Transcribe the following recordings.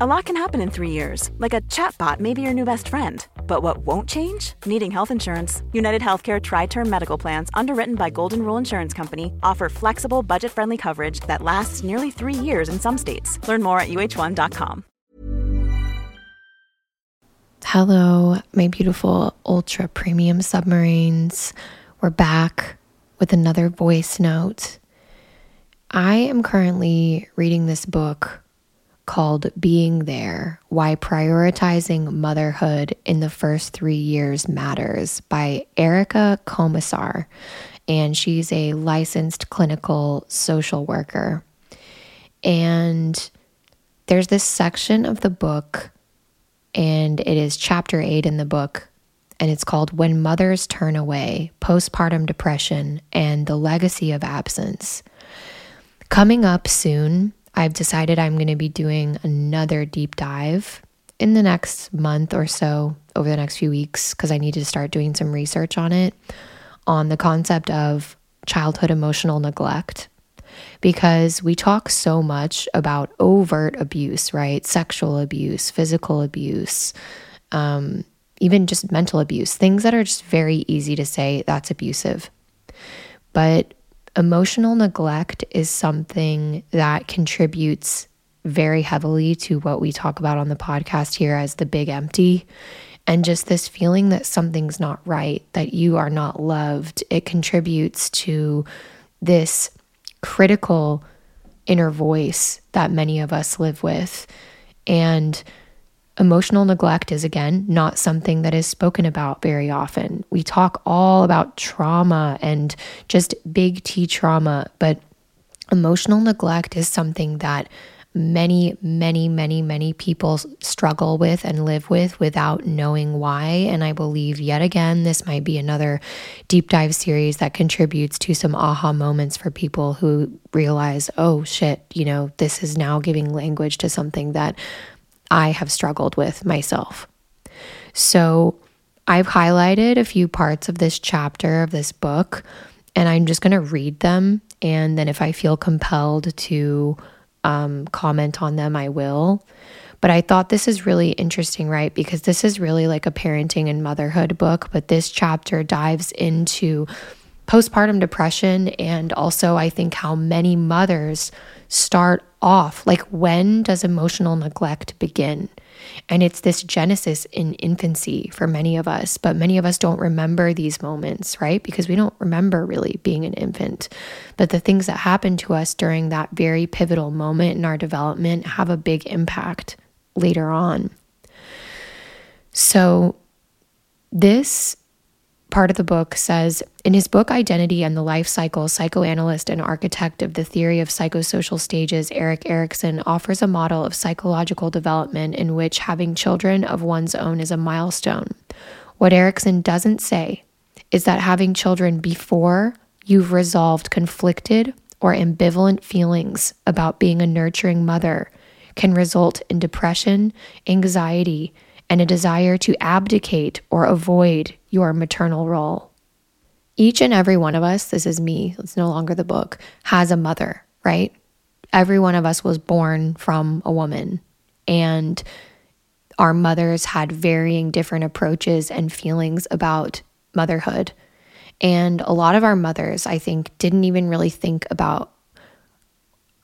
A lot can happen in three years, like a chatbot may be your new best friend. But what won't change? Needing health insurance. United Healthcare TriTerm Medical Plans, underwritten by Golden Rule Insurance Company, offer flexible, budget friendly coverage that lasts nearly three years in some states. Learn more at uh1.com. Hello, my beautiful ultra premium submarines. We're back with another voice note. I am currently reading this book called Being There Why Prioritizing Motherhood in the First Three Years Matters by Erica Komisar. And she's a licensed clinical social worker. And there's this section of the book, and it is chapter eight in the book, and it's called When Mothers Turn Away Postpartum Depression and the Legacy of Absence. Coming up soon, I've decided I'm going to be doing another deep dive in the next month or so, over the next few weeks, because I need to start doing some research on it, on the concept of childhood emotional neglect. Because we talk so much about overt abuse, right? Sexual abuse, physical abuse, um, even just mental abuse, things that are just very easy to say that's abusive. But emotional neglect is something that contributes very heavily to what we talk about on the podcast here as the big empty. And just this feeling that something's not right, that you are not loved, it contributes to this critical inner voice that many of us live with. And Emotional neglect is, again, not something that is spoken about very often. We talk all about trauma and just big T trauma, but emotional neglect is something that many, many, many, many people struggle with and live with without knowing why. And I believe, yet again, this might be another deep dive series that contributes to some aha moments for people who realize, oh shit, you know, this is now giving language to something that I have struggled with myself. So I've highlighted a few parts of this chapter of this book, and I'm just going to read them. And then if I feel compelled to um, comment on them, I will. But I thought this is really interesting, right? Because this is really like a parenting and motherhood book, but this chapter dives into postpartum depression and also, I think, how many mothers start off? Like, when does emotional neglect begin? And it's this genesis in infancy for many of us, but many of us don't remember these moments, right? Because we don't remember really being an infant. But the things that happen to us during that very pivotal moment in our development have a big impact later on. So, this part of the book says In his book Identity and the Life Cycle, psychoanalyst and architect of the theory of psychosocial stages, Erik Erikson offers a model of psychological development in which having children of one's own is a milestone. What Erikson doesn't say is that having children before you've resolved conflicted or ambivalent feelings about being a nurturing mother can result in depression, anxiety, and a desire to abdicate or avoid your maternal role. Each and every one of us, this is me, it's no longer the book, has a mother, right? Every one of us was born from a woman, and our mothers had varying different approaches and feelings about motherhood. And a lot of our mothers, I think, didn't even really think about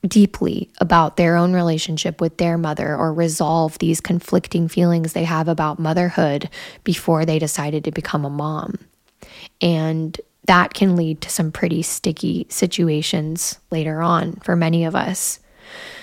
deeply about their own relationship with their mother or resolve these conflicting feelings they have about motherhood before they decided to become a mom. And that can lead to some pretty sticky situations later on for many of us.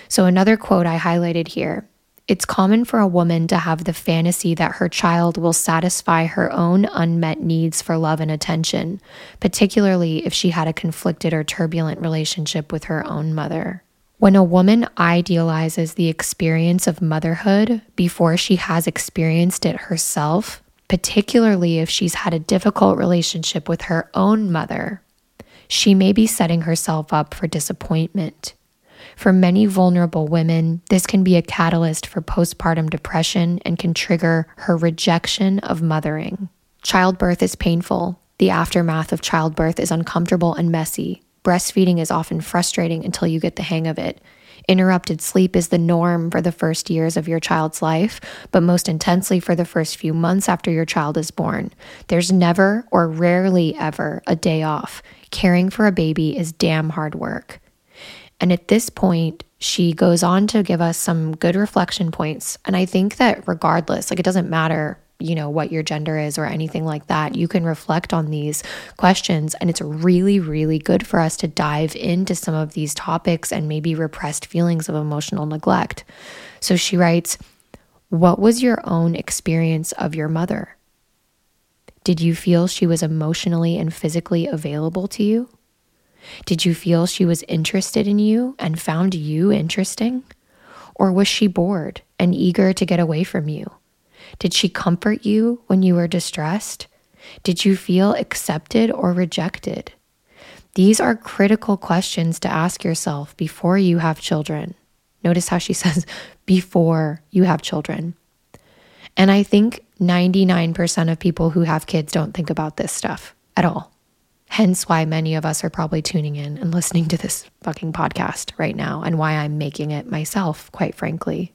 So, another quote I highlighted here it's common for a woman to have the fantasy that her child will satisfy her own unmet needs for love and attention, particularly if she had a conflicted or turbulent relationship with her own mother. When a woman idealizes the experience of motherhood before she has experienced it herself, particularly if she's had a difficult relationship with her own mother, she may be setting herself up for disappointment. For many vulnerable women, this can be a catalyst for postpartum depression and can trigger her rejection of mothering. Childbirth is painful. The aftermath of childbirth is uncomfortable and messy. Breastfeeding is often frustrating until you get the hang of it. Interrupted sleep is the norm for the first years of your child's life, but most intensely for the first few months after your child is born. There's never or rarely ever a day off. Caring for a baby is damn hard work. And at this point, she goes on to give us some good reflection points. And I think that regardless, like it doesn't matter, you know, what your gender is or anything like that, you can reflect on these questions. And it's really, really good for us to dive into some of these topics and maybe repressed feelings of emotional neglect. So she writes, What was your own experience of your mother? Did you feel she was emotionally and physically available to you? Did you feel she was interested in you and found you interesting? Or was she bored and eager to get away from you? Did she comfort you when you were distressed? Did you feel accepted or rejected? These are critical questions to ask yourself before you have children. Notice how she says, before you have children. And I think 99% of people who have kids don't think about this stuff at all. Hence why many of us are probably tuning in and listening to this fucking podcast right now, and why I'm making it myself, quite frankly.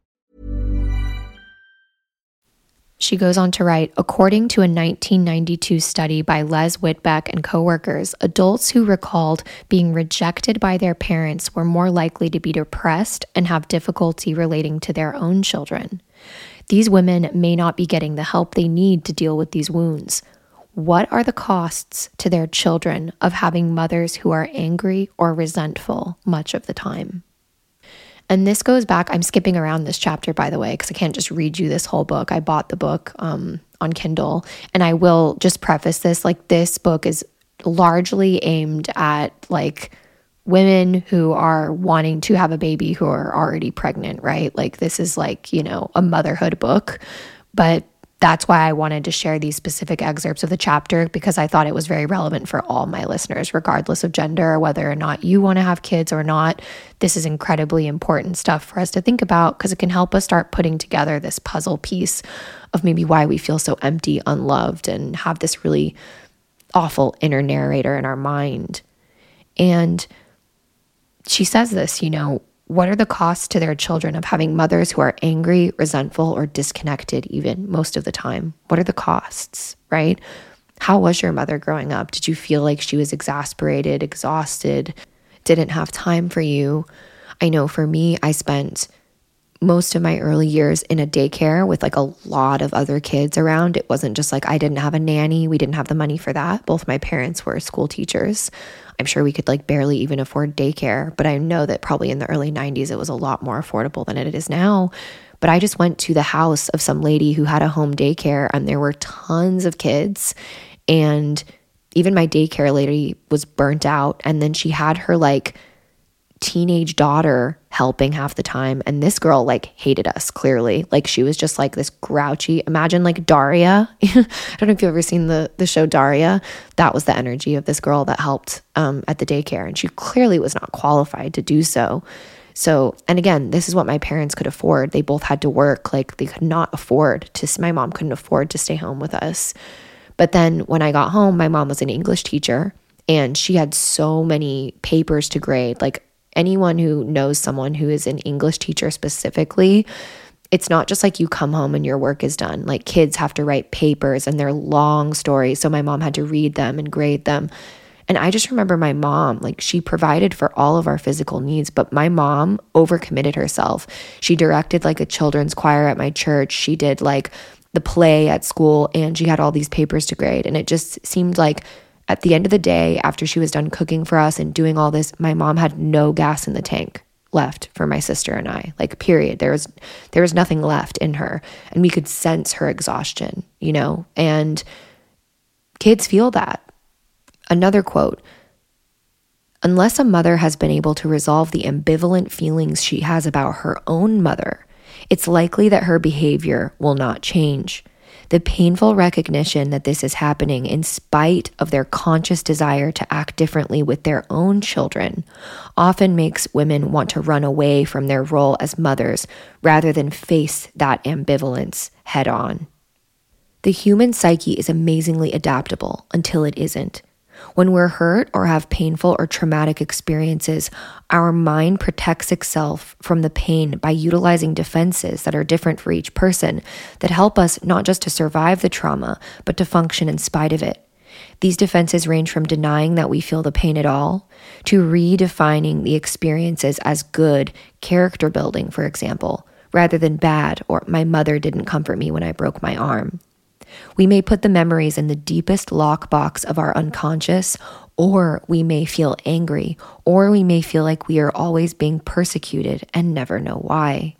She goes on to write, according to a 1992 study by Les Whitbeck and coworkers, adults who recalled being rejected by their parents were more likely to be depressed and have difficulty relating to their own children. These women may not be getting the help they need to deal with these wounds. What are the costs to their children of having mothers who are angry or resentful much of the time? And this goes back, I'm skipping around this chapter, by the way, because I can't just read you this whole book. I bought the book um, on Kindle, and I will just preface this like, this book is largely aimed at like women who are wanting to have a baby who are already pregnant, right? Like this is like, you know, a motherhood book. But that's why I wanted to share these specific excerpts of the chapter because I thought it was very relevant for all my listeners, regardless of gender, whether or not you want to have kids or not. This is incredibly important stuff for us to think about because it can help us start putting together this puzzle piece of maybe why we feel so empty, unloved, and have this really awful inner narrator in our mind. And she says this, you know, what are the costs to their children of having mothers who are angry, resentful, or disconnected, even most of the time? What are the costs, right? How was your mother growing up? Did you feel like she was exasperated, exhausted, didn't have time for you? I know for me, I spent most of my early years in a daycare with like a lot of other kids around. It wasn't just like I didn't have a nanny, we didn't have the money for that. Both my parents were school teachers. I'm sure we could like barely even afford daycare, but I know that probably in the early 90s it was a lot more affordable than it is now. But I just went to the house of some lady who had a home daycare and there were tons of kids and even my daycare lady was burnt out and then she had her like teenage daughter helping half the time. And this girl like hated us clearly. Like she was just like this grouchy. Imagine like Daria. I don't know if you've ever seen the the show Daria. That was the energy of this girl that helped um, at the daycare, and she clearly was not qualified to do so. So, and again, this is what my parents could afford. They both had to work. Like they could not afford to. My mom couldn't afford to stay home with us. But then when I got home, my mom was an English teacher and she had so many papers to grade. Like anyone who knows someone who is an English teacher specifically, it's not just like you come home and your work is done. Like kids have to write papers and they're long stories. So my mom had to read them and grade them. And I just remember my mom, like she provided for all of our physical needs, but my mom overcommitted herself. She directed like a children's choir at my church. She did like the play at school and she had all these papers to grade. And it just seemed like at the end of the day, after she was done cooking for us and doing all this, my mom had no gas in the tank left for my sister and I. Like period. There was there was nothing left in her and we could sense her exhaustion, you know? And kids feel that. Another quote. Unless a mother has been able to resolve the ambivalent feelings she has about her own mother, it's likely that her behavior will not change. The painful recognition that this is happening in spite of their conscious desire to act differently with their own children often makes women want to run away from their role as mothers rather than face that ambivalence head on. The human psyche is amazingly adaptable until it isn't. When we're hurt or have painful or traumatic experiences, our mind protects itself from the pain by utilizing defenses that are different for each person that help us not just to survive the trauma, but to function in spite of it. These defenses range from denying that we feel the pain at all to redefining the experiences as good, character building, for example, rather than bad or my mother didn't comfort me when I broke my arm. We may put the memories in the deepest lockbox of our unconscious, or we may feel angry, or we may feel like we are always being persecuted and never know why.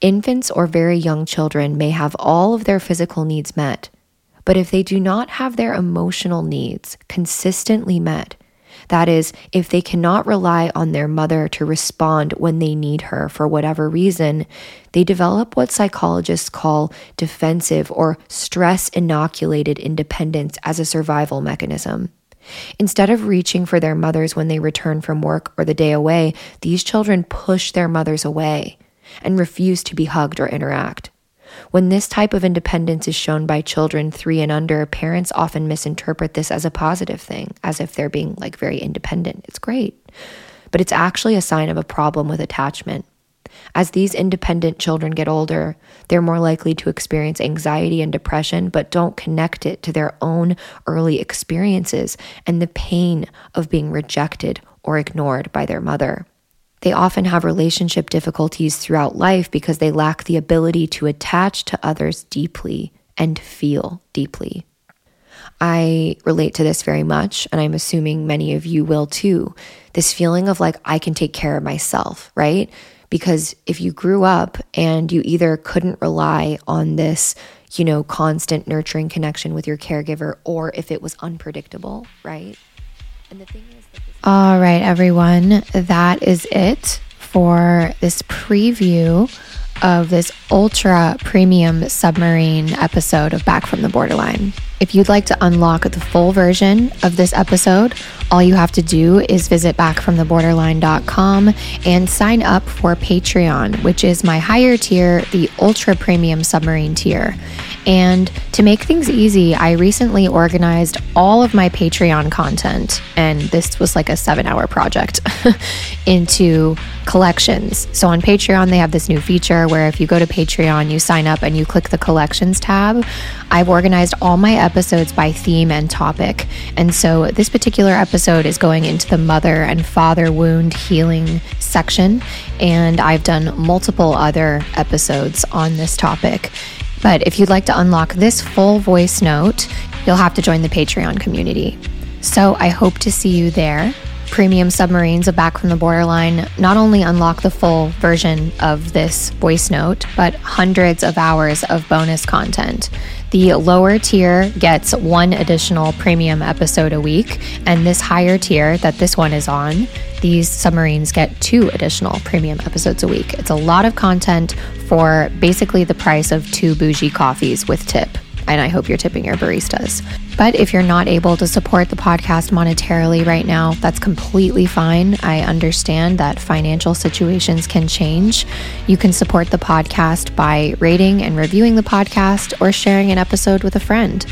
Infants or very young children may have all of their physical needs met, but if they do not have their emotional needs consistently met, that is, if they cannot rely on their mother to respond when they need her for whatever reason, they develop what psychologists call defensive or stress inoculated independence as a survival mechanism. Instead of reaching for their mothers when they return from work or the day away, these children push their mothers away and refuse to be hugged or interact. When this type of independence is shown by children three and under, parents often misinterpret this as a positive thing, as if they're being like very independent. It's great. But it's actually a sign of a problem with attachment. As these independent children get older, they're more likely to experience anxiety and depression, but don't connect it to their own early experiences and the pain of being rejected or ignored by their mother. They often have relationship difficulties throughout life because they lack the ability to attach to others deeply and feel deeply. I relate to this very much, and I'm assuming many of you will too. This feeling of like, I can take care of myself, right? Because if you grew up and you either couldn't rely on this, you know, constant nurturing connection with your caregiver, or if it was unpredictable, right? All right, everyone, that is it for this preview of this ultra premium submarine episode of Back from the Borderline. If you'd like to unlock the full version of this episode, all you have to do is visit backfromtheborderline.com and sign up for Patreon, which is my higher tier, the ultra premium submarine tier. And to make things easy, I recently organized all of my Patreon content, and this was like a seven hour project, into collections. So on Patreon, they have this new feature where if you go to Patreon, you sign up and you click the collections tab. I've organized all my episodes by theme and topic. And so this particular episode is going into the mother and father wound healing section. And I've done multiple other episodes on this topic. But if you'd like to unlock this full voice note, you'll have to join the Patreon community. So I hope to see you there. Premium Submarines of Back from the Borderline not only unlock the full version of this voice note, but hundreds of hours of bonus content. The lower tier gets one additional premium episode a week, and this higher tier that this one is on, these submarines get two additional premium episodes a week. It's a lot of content for basically the price of two bougie coffees with tip and I hope you're tipping your baristas. But if you're not able to support the podcast monetarily right now, that's completely fine. I understand that financial situations can change. You can support the podcast by rating and reviewing the podcast or sharing an episode with a friend.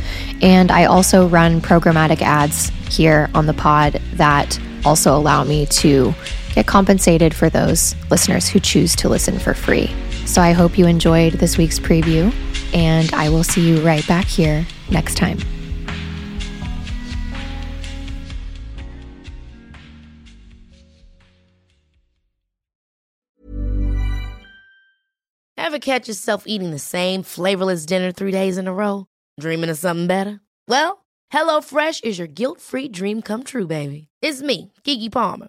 And I also run programmatic ads here on the pod that also allow me to get compensated for those listeners who choose to listen for free. So I hope you enjoyed this week's preview and I will see you right back here next time. Ever catch yourself eating the same flavorless dinner three days in a row? Dreaming of something better? Well, HelloFresh is your guilt free dream come true, baby. It's me, Keke Palmer.